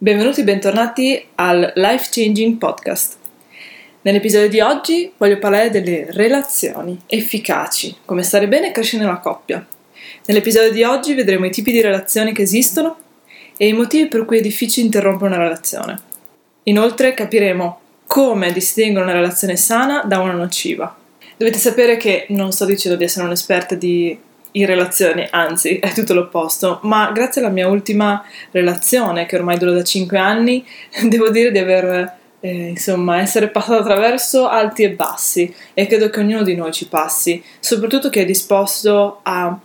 Benvenuti e bentornati al Life Changing Podcast. Nell'episodio di oggi voglio parlare delle relazioni efficaci, come stare bene e crescere nella coppia. Nell'episodio di oggi vedremo i tipi di relazioni che esistono e i motivi per cui è difficile interrompere una relazione. Inoltre capiremo come distinguere una relazione sana da una nociva. Dovete sapere che non sto dicendo di essere un'esperta di in relazioni, anzi è tutto l'opposto, ma grazie alla mia ultima relazione che ormai dura da 5 anni, devo dire di aver eh, insomma essere passato attraverso alti e bassi e credo che ognuno di noi ci passi, soprattutto chi è disposto a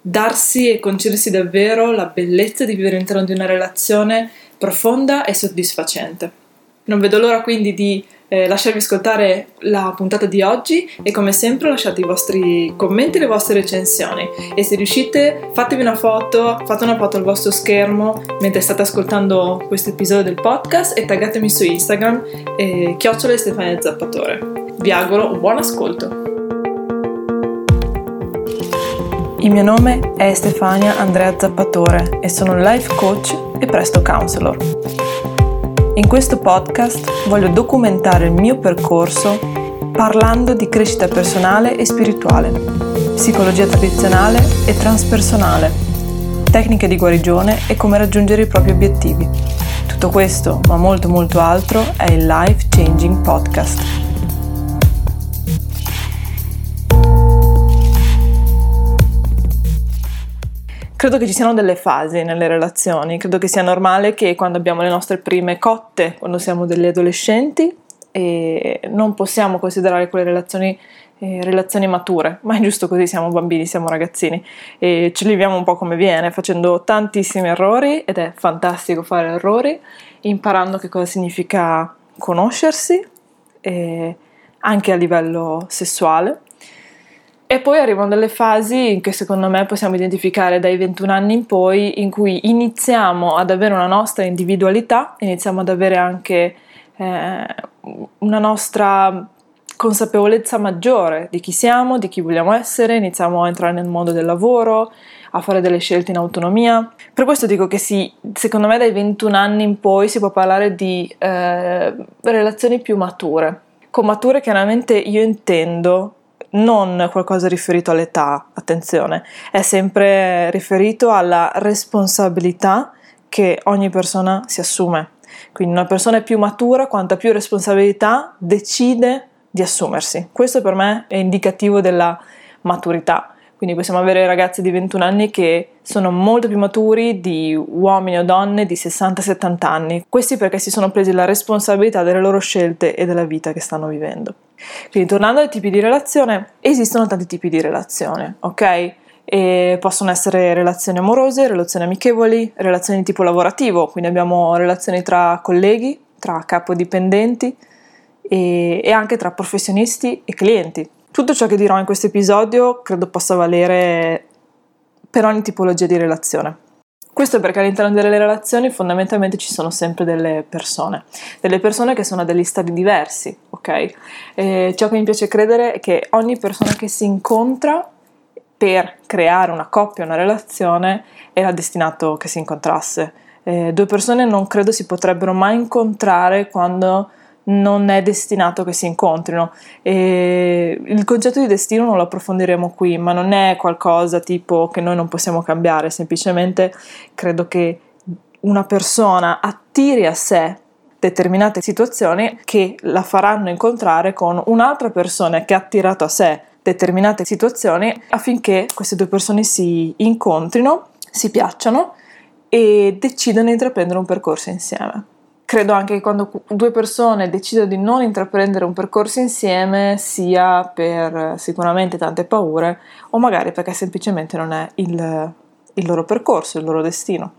darsi e concedersi davvero la bellezza di vivere all'interno di una relazione profonda e soddisfacente. Non vedo l'ora quindi di eh, lasciarvi ascoltare la puntata di oggi e come sempre lasciate i vostri commenti e le vostre recensioni e se riuscite fatevi una foto, fate una foto al vostro schermo mentre state ascoltando questo episodio del podcast e taggatemi su Instagram eh, chiocciola Stefania Zappatore. Vi auguro un buon ascolto. Il mio nome è Stefania Andrea Zappatore e sono life coach e presto counselor. In questo podcast voglio documentare il mio percorso parlando di crescita personale e spirituale, psicologia tradizionale e transpersonale, tecniche di guarigione e come raggiungere i propri obiettivi. Tutto questo, ma molto molto altro, è il Life Changing Podcast. Credo che ci siano delle fasi nelle relazioni, credo che sia normale che quando abbiamo le nostre prime cotte, quando siamo degli adolescenti, non possiamo considerare quelle relazioni eh, relazioni mature, ma è giusto così, siamo bambini, siamo ragazzini. E ci viviamo un po' come viene, facendo tantissimi errori ed è fantastico fare errori, imparando che cosa significa conoscersi, anche a livello sessuale e poi arrivano delle fasi che secondo me possiamo identificare dai 21 anni in poi, in cui iniziamo ad avere una nostra individualità, iniziamo ad avere anche eh, una nostra consapevolezza maggiore di chi siamo, di chi vogliamo essere, iniziamo a entrare nel mondo del lavoro, a fare delle scelte in autonomia. Per questo dico che sì, secondo me dai 21 anni in poi si può parlare di eh, relazioni più mature. Con mature chiaramente io intendo non qualcosa riferito all'età, attenzione, è sempre riferito alla responsabilità che ogni persona si assume. Quindi una persona è più matura quanta più responsabilità decide di assumersi. Questo per me è indicativo della maturità. Quindi possiamo avere ragazzi di 21 anni che sono molto più maturi di uomini o donne di 60-70 anni. Questi perché si sono presi la responsabilità delle loro scelte e della vita che stanno vivendo. Quindi tornando ai tipi di relazione, esistono tanti tipi di relazione, ok? E possono essere relazioni amorose, relazioni amichevoli, relazioni di tipo lavorativo, quindi abbiamo relazioni tra colleghi, tra capodipendenti e, e anche tra professionisti e clienti. Tutto ciò che dirò in questo episodio credo possa valere per ogni tipologia di relazione. Questo perché all'interno delle relazioni fondamentalmente ci sono sempre delle persone, delle persone che sono a degli stadi diversi, ok? E ciò che mi piace credere è che ogni persona che si incontra per creare una coppia, una relazione, era destinato che si incontrasse. Eh, due persone non credo si potrebbero mai incontrare quando non è destinato che si incontrino. E il concetto di destino non lo approfondiremo qui, ma non è qualcosa tipo che noi non possiamo cambiare, semplicemente credo che una persona attiri a sé determinate situazioni che la faranno incontrare con un'altra persona che ha attirato a sé determinate situazioni affinché queste due persone si incontrino, si piacciono e decidano di intraprendere un percorso insieme credo anche che quando due persone decidono di non intraprendere un percorso insieme sia per sicuramente tante paure o magari perché semplicemente non è il, il loro percorso, il loro destino.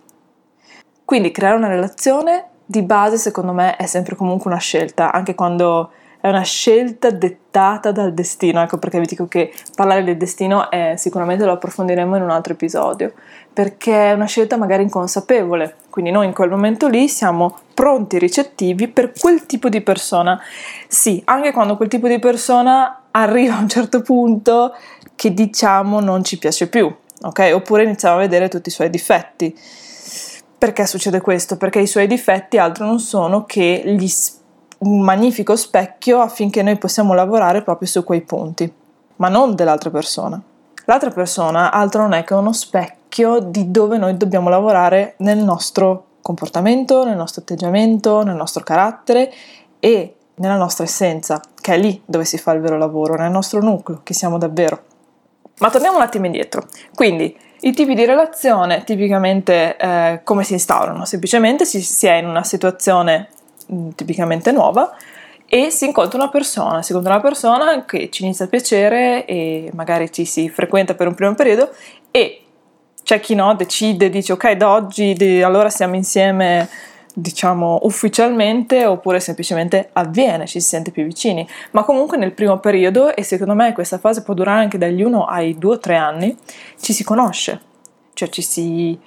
Quindi creare una relazione di base secondo me è sempre comunque una scelta, anche quando è una scelta dettata dal destino, ecco perché vi dico che parlare del destino è, sicuramente lo approfondiremo in un altro episodio, perché è una scelta magari inconsapevole, quindi noi in quel momento lì siamo pronti, ricettivi per quel tipo di persona. Sì, anche quando quel tipo di persona arriva a un certo punto che diciamo non ci piace più, ok? Oppure iniziamo a vedere tutti i suoi difetti Perché succede questo? Perché i suoi difetti altro non sono che gli, un magnifico specchio affinché noi possiamo lavorare proprio su quei punti, ma non dell'altra persona. L'altra persona altro non è che uno specchio di dove noi dobbiamo lavorare nel nostro comportamento, nel nostro atteggiamento, nel nostro carattere e nella nostra essenza, che è lì dove si fa il vero lavoro, nel nostro nucleo, che siamo davvero. Ma torniamo un attimo indietro. Quindi, i tipi di relazione tipicamente eh, come si instaurano? Semplicemente si, si è in una situazione tipicamente nuova e si incontra una persona, si incontra una persona che ci inizia a piacere e magari ci si frequenta per un primo periodo e c'è chi no, decide, dice ok da oggi di, allora siamo insieme diciamo ufficialmente oppure semplicemente avviene, ci si sente più vicini, ma comunque nel primo periodo e secondo me questa fase può durare anche dagli 1 ai 2 o 3 anni, ci si conosce, cioè ci si,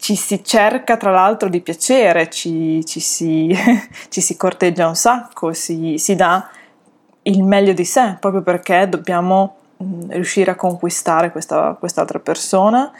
ci si cerca tra l'altro di piacere, ci, ci, si, ci si, corteggia un sacco, si, si, dà il meglio di sé proprio perché dobbiamo riuscire a conquistare questa, quest'altra persona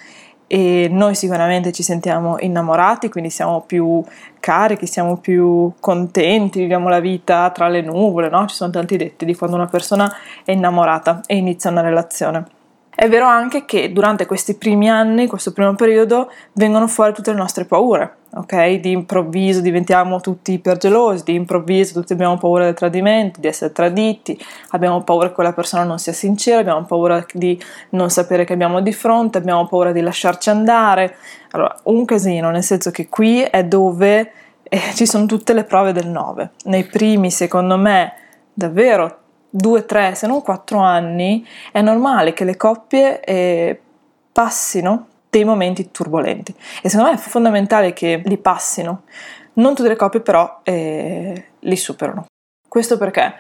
e noi sicuramente ci sentiamo innamorati, quindi siamo più carichi, siamo più contenti, viviamo la vita tra le nuvole, no? Ci sono tanti detti di quando una persona è innamorata e inizia una relazione. È vero anche che durante questi primi anni, questo primo periodo, vengono fuori tutte le nostre paure, ok? Di improvviso diventiamo tutti ipergelosi, di improvviso tutti abbiamo paura del tradimento, di essere traditi, abbiamo paura che quella persona non sia sincera, abbiamo paura di non sapere che abbiamo di fronte, abbiamo paura di lasciarci andare. Allora, un casino, nel senso che qui è dove eh, ci sono tutte le prove del 9. Nei primi, secondo me, davvero due, tre, se non quattro anni, è normale che le coppie eh, passino dei momenti turbolenti e secondo me è fondamentale che li passino. Non tutte le coppie però eh, li superano. Questo perché?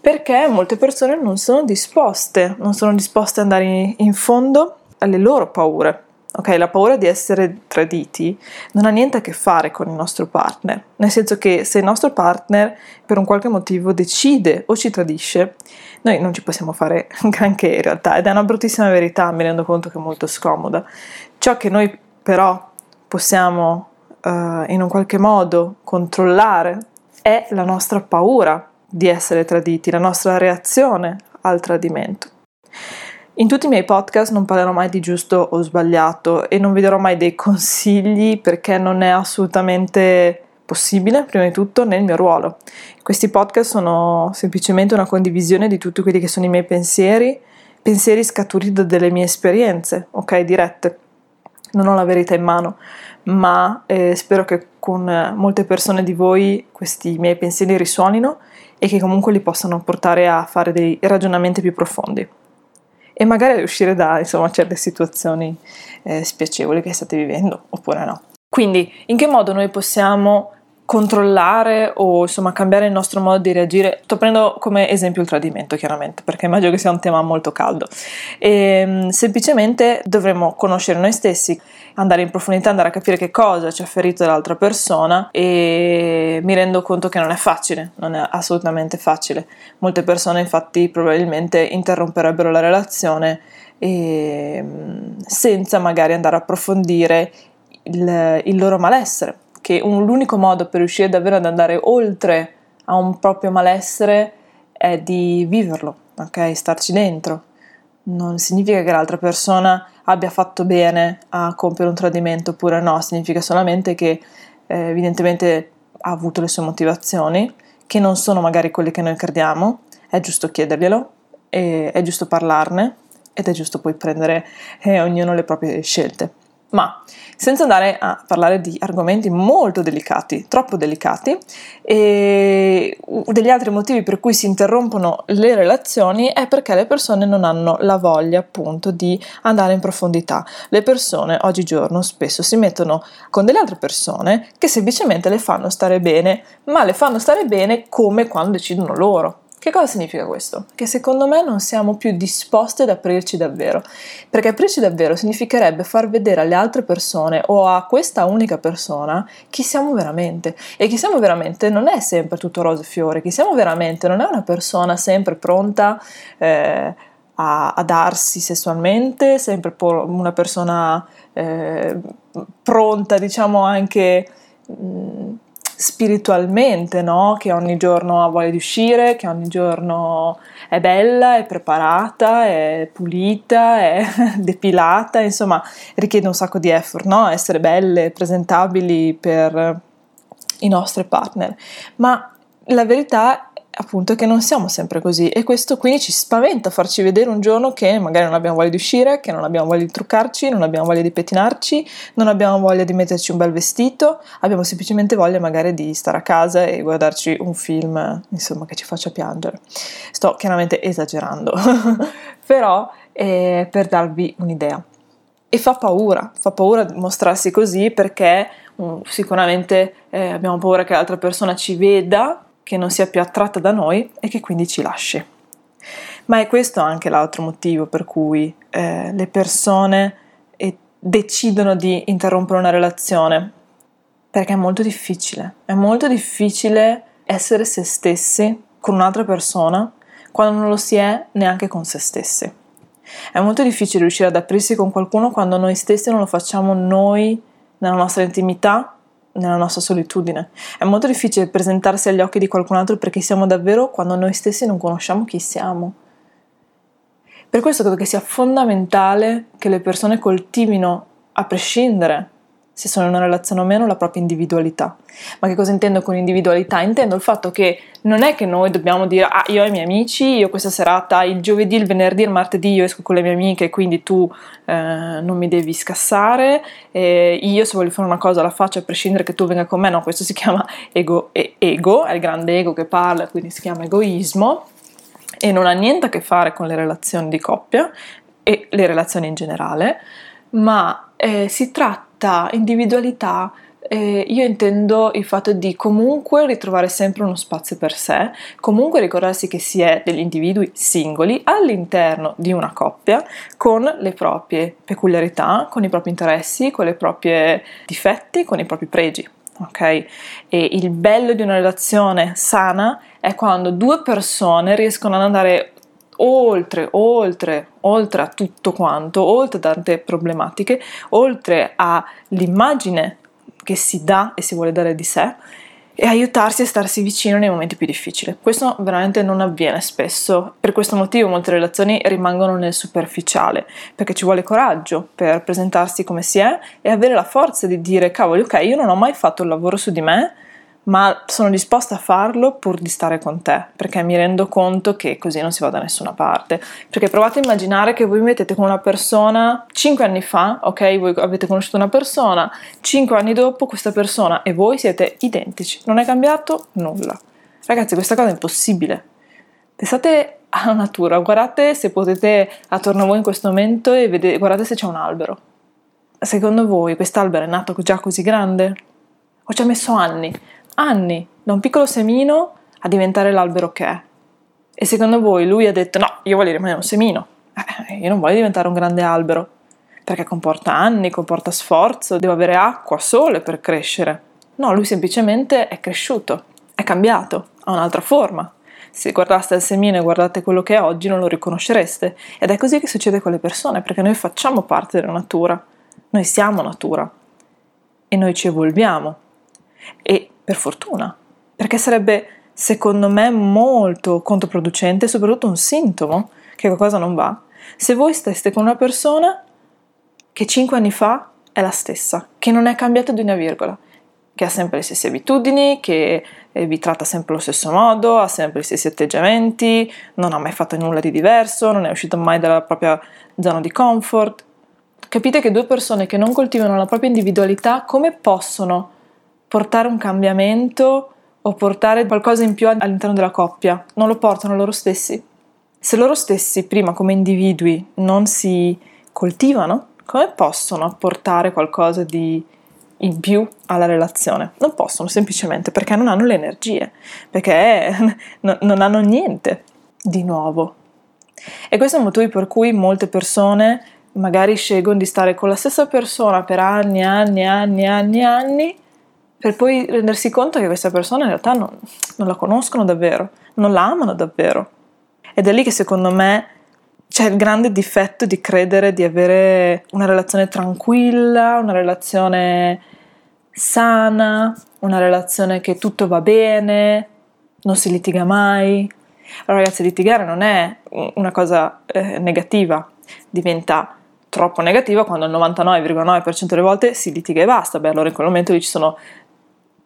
Perché molte persone non sono disposte, non sono disposte ad andare in, in fondo alle loro paure, Ok, la paura di essere traditi non ha niente a che fare con il nostro partner, nel senso che se il nostro partner per un qualche motivo decide o ci tradisce, noi non ci possiamo fare granché in realtà ed è una bruttissima verità, mi rendo conto che è molto scomoda. Ciò che noi però possiamo uh, in un qualche modo controllare è la nostra paura di essere traditi, la nostra reazione al tradimento. In tutti i miei podcast non parlerò mai di giusto o sbagliato e non vi darò mai dei consigli perché non è assolutamente possibile, prima di tutto, nel mio ruolo. Questi podcast sono semplicemente una condivisione di tutti quelli che sono i miei pensieri, pensieri scaturiti da delle mie esperienze, ok, dirette. Non ho la verità in mano, ma eh, spero che con molte persone di voi questi miei pensieri risuonino e che comunque li possano portare a fare dei ragionamenti più profondi e magari uscire da insomma, certe situazioni eh, spiacevoli che state vivendo oppure no. Quindi in che modo noi possiamo controllare o insomma cambiare il nostro modo di reagire. Sto prendendo come esempio il tradimento, chiaramente, perché immagino che sia un tema molto caldo. E, ehm, semplicemente dovremmo conoscere noi stessi, andare in profondità, andare a capire che cosa ci ha ferito dall'altra persona e mi rendo conto che non è facile, non è assolutamente facile. Molte persone infatti probabilmente interromperebbero la relazione e, senza magari andare a approfondire il, il loro malessere che un, l'unico modo per riuscire davvero ad andare oltre a un proprio malessere è di viverlo, ok? Starci dentro. Non significa che l'altra persona abbia fatto bene a compiere un tradimento oppure no, significa solamente che eh, evidentemente ha avuto le sue motivazioni, che non sono magari quelle che noi crediamo, è giusto chiederglielo, è giusto parlarne ed è giusto poi prendere eh, ognuno le proprie scelte. Ma senza andare a parlare di argomenti molto delicati, troppo delicati, e degli altri motivi per cui si interrompono le relazioni è perché le persone non hanno la voglia appunto di andare in profondità. Le persone oggigiorno spesso si mettono con delle altre persone che semplicemente le fanno stare bene, ma le fanno stare bene come quando decidono loro. Che cosa significa questo? Che secondo me non siamo più disposti ad aprirci davvero, perché aprirci davvero significherebbe far vedere alle altre persone o a questa unica persona chi siamo veramente. E chi siamo veramente non è sempre tutto rose e fiore, chi siamo veramente non è una persona sempre pronta eh, a, a, darsi sessualmente, sempre una persona eh, pronta, diciamo anche mh, mm, spiritualmente, no? Che ogni giorno ha voglia di uscire, che ogni giorno è bella, è preparata, è pulita, è depilata, insomma, richiede un sacco di effort, no? Essere belle, presentabili per i nostri partner. Ma la verità appunto che non siamo sempre così e questo quindi ci spaventa farci vedere un giorno che magari non abbiamo voglia di uscire, che non abbiamo voglia di truccarci, non abbiamo voglia di pettinarci, non abbiamo voglia di metterci un bel vestito, abbiamo semplicemente voglia magari di stare a casa e guardarci un film, insomma, che ci faccia piangere. Sto chiaramente esagerando, però è per darvi un'idea. E fa paura, fa paura mostrarsi così perché um, sicuramente eh, abbiamo paura che l'altra persona ci veda che non sia più attratta da noi e che quindi ci lasci. Ma è questo anche l'altro motivo per cui eh, le persone eh, decidono di interrompere una relazione, perché è molto difficile, è molto difficile essere se stessi con un'altra persona quando non lo si è neanche con se stessi. È molto difficile riuscire ad aprirsi con qualcuno quando noi stessi non lo facciamo noi nella nostra intimità nella nostra solitudine. È molto difficile presentarsi agli occhi di qualcun altro perché siamo davvero quando noi stessi non conosciamo chi siamo. Per questo credo che sia fondamentale che le persone coltivino, a prescindere se sono in una relazione o meno, la propria individualità. Ma che cosa intendo con individualità? Intendo il fatto che non è che noi dobbiamo dire, ah, io ho i miei amici, io questa serata, il giovedì, il venerdì, il martedì io esco con le mie amiche, quindi tu eh, non mi devi scassare, e io se voglio fare una cosa la faccio a prescindere che tu venga con me, no, questo si chiama ego, ego, è il grande ego che parla, quindi si chiama egoismo e non ha niente a che fare con le relazioni di coppia e le relazioni in generale, ma eh, si tratta libertà, individualità, eh, io intendo il fatto di comunque ritrovare sempre uno spazio per sé, comunque ricordarsi che si è degli individui singoli all'interno di una coppia con le proprie peculiarità, con i propri interessi, con i propri difetti, con i propri pregi. Ok? E il bello di una relazione sana è quando due persone riescono ad andare oltre, oltre, oltre a tutto quanto, oltre a tante problematiche, oltre all'immagine che si dà e si vuole dare di sé e aiutarsi a starsi vicino nei momenti più difficili. Questo veramente non avviene spesso, per questo motivo molte relazioni rimangono nel superficiale, perché ci vuole coraggio per presentarsi come si è e avere la forza di dire cavoli ok, io non ho mai fatto il lavoro su di me, ma sono disposta a farlo pur di stare con te, perché mi rendo conto che così non si va da nessuna parte. Perché provate a immaginare che voi mettete con una persona 5 anni fa, ok, voi avete conosciuto una persona, 5 anni dopo questa persona e voi siete identici, non è cambiato nulla. Ragazzi, questa cosa è impossibile. Pensate alla natura, guardate se potete attorno a voi in questo momento e vedete, guardate se c'è un albero. Secondo voi quest'albero è nato già così grande? O ci ha messo anni? Anni, da un piccolo semino a diventare l'albero che è. E secondo voi lui ha detto no, io voglio rimanere un semino, eh, io non voglio diventare un grande albero, perché comporta anni, comporta sforzo, devo avere acqua, sole per crescere. No, lui semplicemente è cresciuto, è cambiato, ha un'altra forma. Se guardaste il semino e guardate quello che è oggi non lo riconoscereste. Ed è così che succede con le persone, perché noi facciamo parte della natura, noi siamo natura e noi ci evolviamo. E per fortuna, perché sarebbe secondo me molto controproducente, soprattutto un sintomo che qualcosa non va, se voi steste con una persona che cinque anni fa è la stessa, che non è cambiata di una virgola, che ha sempre le stesse abitudini, che eh, vi tratta sempre allo stesso modo, ha sempre gli stessi atteggiamenti, non ha mai fatto nulla di diverso, non è uscito mai dalla propria zona di comfort. Capite che due persone che non coltivano la propria individualità come possono portare un cambiamento o portare qualcosa in più all'interno della coppia, non lo portano loro stessi. Se loro stessi prima come individui non si coltivano, come possono apportare qualcosa di in più alla relazione? Non possono semplicemente perché non hanno le energie, perché non hanno niente di nuovo. E questo è il motivo per cui molte persone magari scelgono di stare con la stessa persona per anni, anni, anni, anni, anni per poi rendersi conto che questa persona in realtà non, non la conoscono davvero, non la amano davvero. Ed è lì che secondo me c'è il grande difetto di credere di avere una relazione tranquilla, una relazione sana, una relazione che tutto va bene, non si litiga mai. Allora ragazzi, litigare non è una cosa eh, negativa, diventa troppo negativa quando il 99,9% delle volte si litiga e basta. Beh, allora in quel momento lì ci sono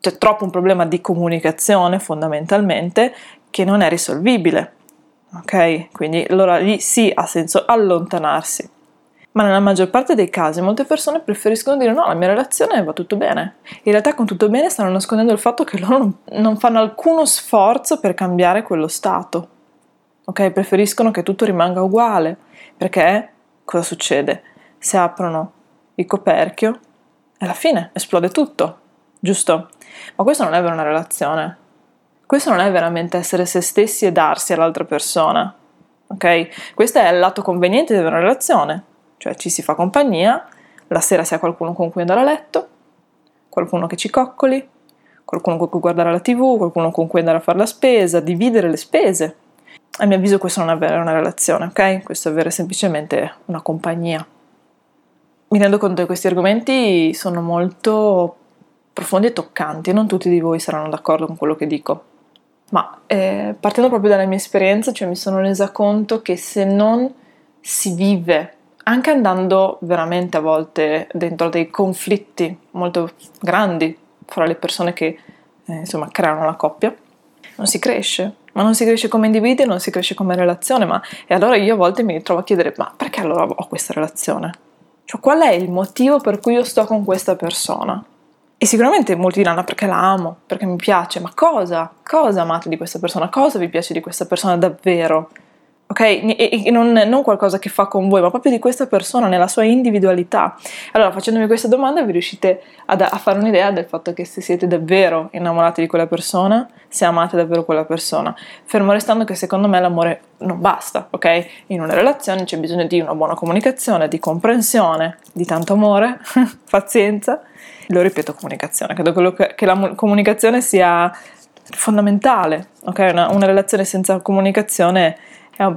c'è troppo un problema di comunicazione fondamentalmente che non è risolvibile. Ok? Quindi allora lì sì ha senso allontanarsi. Ma nella maggior parte dei casi molte persone preferiscono dire no, la mia relazione va tutto bene. In realtà con tutto bene stanno nascondendo il fatto che loro non fanno alcuno sforzo per cambiare quello stato. Ok? Preferiscono che tutto rimanga uguale. Perché cosa succede? Se aprono il coperchio, alla fine esplode tutto, giusto? Ma questo non è vera una relazione. Questo non è veramente essere se stessi e darsi all'altra persona. Ok? Questo è il lato conveniente di una relazione. Cioè ci si fa compagnia, la sera si ha qualcuno con cui andare a letto, qualcuno che ci coccoli, qualcuno con cui guardare la tv, qualcuno con cui andare a fare la spesa, dividere le spese. A mio avviso questo non è avere una relazione, ok? Questo è avere semplicemente una compagnia. Mi rendo conto che questi argomenti sono molto profondi e toccanti, non tutti di voi saranno d'accordo con quello che dico, ma eh, partendo proprio dalla mia esperienza, cioè mi sono resa conto che se non si vive, anche andando veramente a volte dentro dei conflitti molto grandi fra le persone che eh, insomma creano la coppia, non si cresce, ma non si cresce come individuo, non si cresce come relazione, ma e allora io a volte mi trovo a chiedere, ma perché allora ho questa relazione? Cioè qual è il motivo per cui io sto con questa persona? E sicuramente molti diranno perché la amo, perché mi piace, ma cosa? Cosa amate di questa persona? Cosa vi piace di questa persona davvero? Ok? E, e non, non, qualcosa che fa con voi, ma proprio di questa persona nella sua individualità. Allora, facendomi questa domanda, vi riuscite ad, a fare un'idea del fatto che se siete davvero innamorati di quella persona, se amate davvero quella persona. Fermo restando che secondo me l'amore non basta, ok? In una relazione c'è bisogno di una buona comunicazione, di comprensione, di tanto amore, pazienza lo ripeto, comunicazione. Credo che, che la comunicazione sia fondamentale. Okay? Una, una, relazione senza comunicazione è un,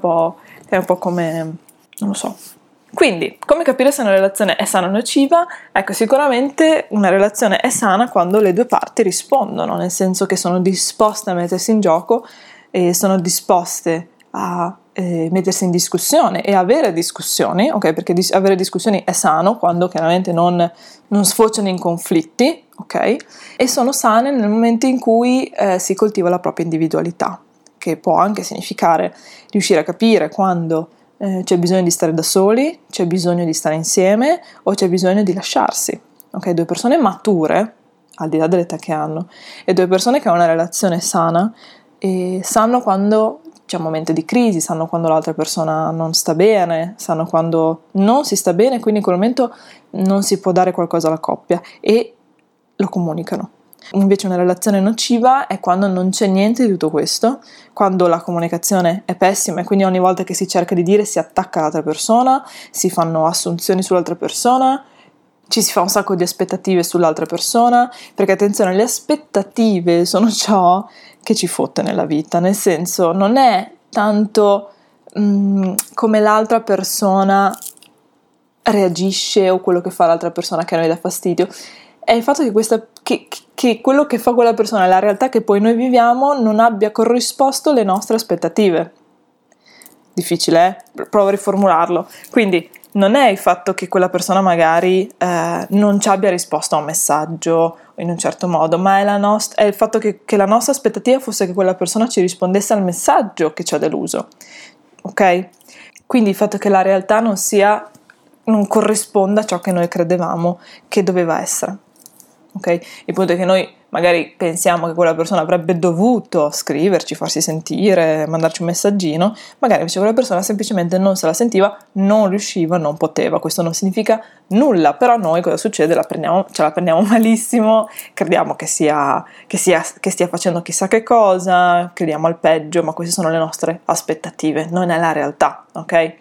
è un po' come. non lo so. Quindi, come capire se una relazione è sana o nociva? Ecco, sicuramente una relazione è sana quando le due parti rispondono, nel senso che sono disposte a mettersi in gioco e sono disposte a eh, mettersi in discussione e avere discussioni, ok? Perché dis- avere discussioni è sano quando chiaramente non, non sfociano in conflitti, ok? E sono sane nel momento in cui eh, si coltiva la propria individualità, che può anche significare riuscire a capire quando eh, c'è bisogno di stare da soli, c'è bisogno di stare insieme o c'è bisogno di lasciarsi. Ok, due persone mature, al di là dell'età che hanno, e due persone che hanno una relazione sana e sanno quando c'è un momento di crisi, sanno quando l'altra persona non sta bene, sanno quando non si sta bene, quindi in quel momento non si può dare qualcosa alla coppia e lo comunicano. Invece una relazione nociva è quando non c'è niente di tutto questo, quando la comunicazione è pessima e quindi ogni volta che si cerca di dire si attacca l'altra persona, si fanno assunzioni sull'altra persona, ci si fa un sacco di aspettative sull'altra persona, perché attenzione, le aspettative sono ciò che ci fotte nella vita, nel senso non è tanto mh, mm, come l'altra persona reagisce o quello che fa l'altra persona che a noi dà fastidio, è il fatto che, questa, che, che quello che fa quella persona, la realtà che poi noi viviamo, non abbia corrisposto alle nostre aspettative. Difficile, eh? Provo a riformularlo. Quindi non è il fatto che quella persona magari eh, non ci abbia risposto a un messaggio in un certo modo, ma è, nost- è il fatto che, che, la nostra aspettativa fosse che quella persona ci rispondesse al messaggio che ci ha deluso. Ok? Quindi il fatto che la realtà non sia, non corrisponda a ciò che noi credevamo che doveva essere. Ok? Il punto è che noi magari pensiamo che quella persona avrebbe dovuto scriverci, farsi sentire, mandarci un messaggino, magari invece quella persona semplicemente non se la sentiva, non riusciva, non poteva. Questo non significa nulla, però noi cosa succede? La prendiamo, ce la prendiamo malissimo, crediamo che, sia, che, sia, che stia facendo chissà che cosa, crediamo al peggio, ma queste sono le nostre aspettative, non è la realtà, ok?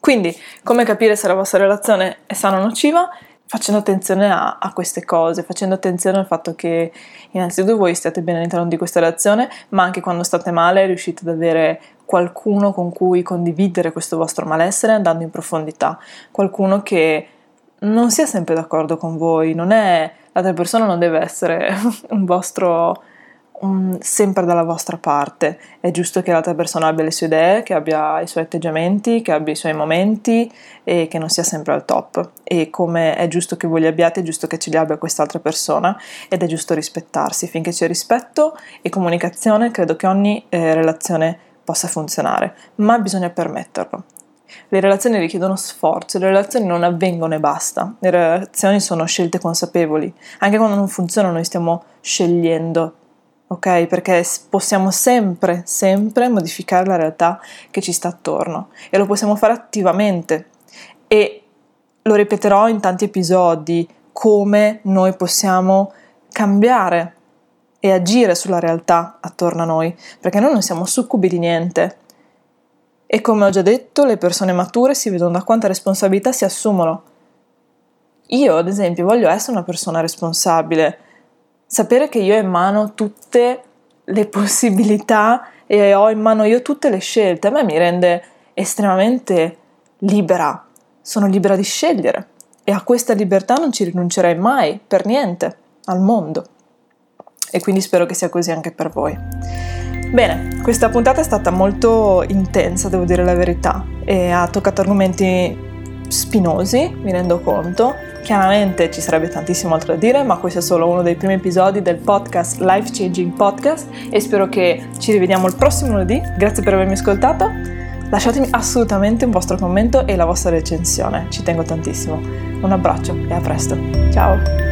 Quindi, come capire se la vostra relazione è sana o nociva? Facendo attenzione a, a, queste cose, facendo attenzione al fatto che innanzitutto voi stiate bene all'interno di questa relazione, ma anche quando state male riuscite ad avere qualcuno con cui condividere questo vostro malessere andando in profondità, qualcuno che non sia sempre d'accordo con voi, non è l'altra persona non deve essere un vostro um, sempre dalla vostra parte. È giusto che l'altra persona abbia le sue idee, che abbia i suoi atteggiamenti, che abbia i suoi momenti e che non sia sempre al top. E come è giusto che voi li abbiate, è giusto che ce li abbia quest'altra persona ed è giusto rispettarsi. Finché c'è rispetto e comunicazione, credo che ogni eh, relazione possa funzionare, ma bisogna permetterlo. Le relazioni richiedono sforzo, le relazioni non avvengono e basta, le relazioni sono scelte consapevoli. Anche quando non funzionano noi stiamo scegliendo ok? Perché possiamo sempre, sempre modificare la realtà che ci sta attorno e lo possiamo fare attivamente e lo ripeterò in tanti episodi come noi possiamo cambiare e agire sulla realtà attorno a noi, perché noi non siamo succubi di niente. E come ho già detto, le persone mature si vedono da quanta responsabilità si assumono. Io, ad esempio, voglio essere una persona responsabile, sapere che io ho in mano tutte le possibilità e ho in mano io tutte le scelte, a me mi rende estremamente libera, sono libera di scegliere e a questa libertà non ci rinuncerei mai, per niente, al mondo. E quindi spero che sia così anche per voi. Bene, questa puntata è stata molto intensa, devo dire la verità, e ha toccato argomenti spinosi, mi rendo conto, Chiaramente ci sarebbe tantissimo altro da dire, ma questo è solo uno dei primi episodi del podcast Life Changing Podcast e spero che ci rivediamo il prossimo lunedì. Grazie per avermi ascoltato. Lasciatemi assolutamente un vostro commento e la vostra recensione, ci tengo tantissimo. Un abbraccio e a presto. Ciao!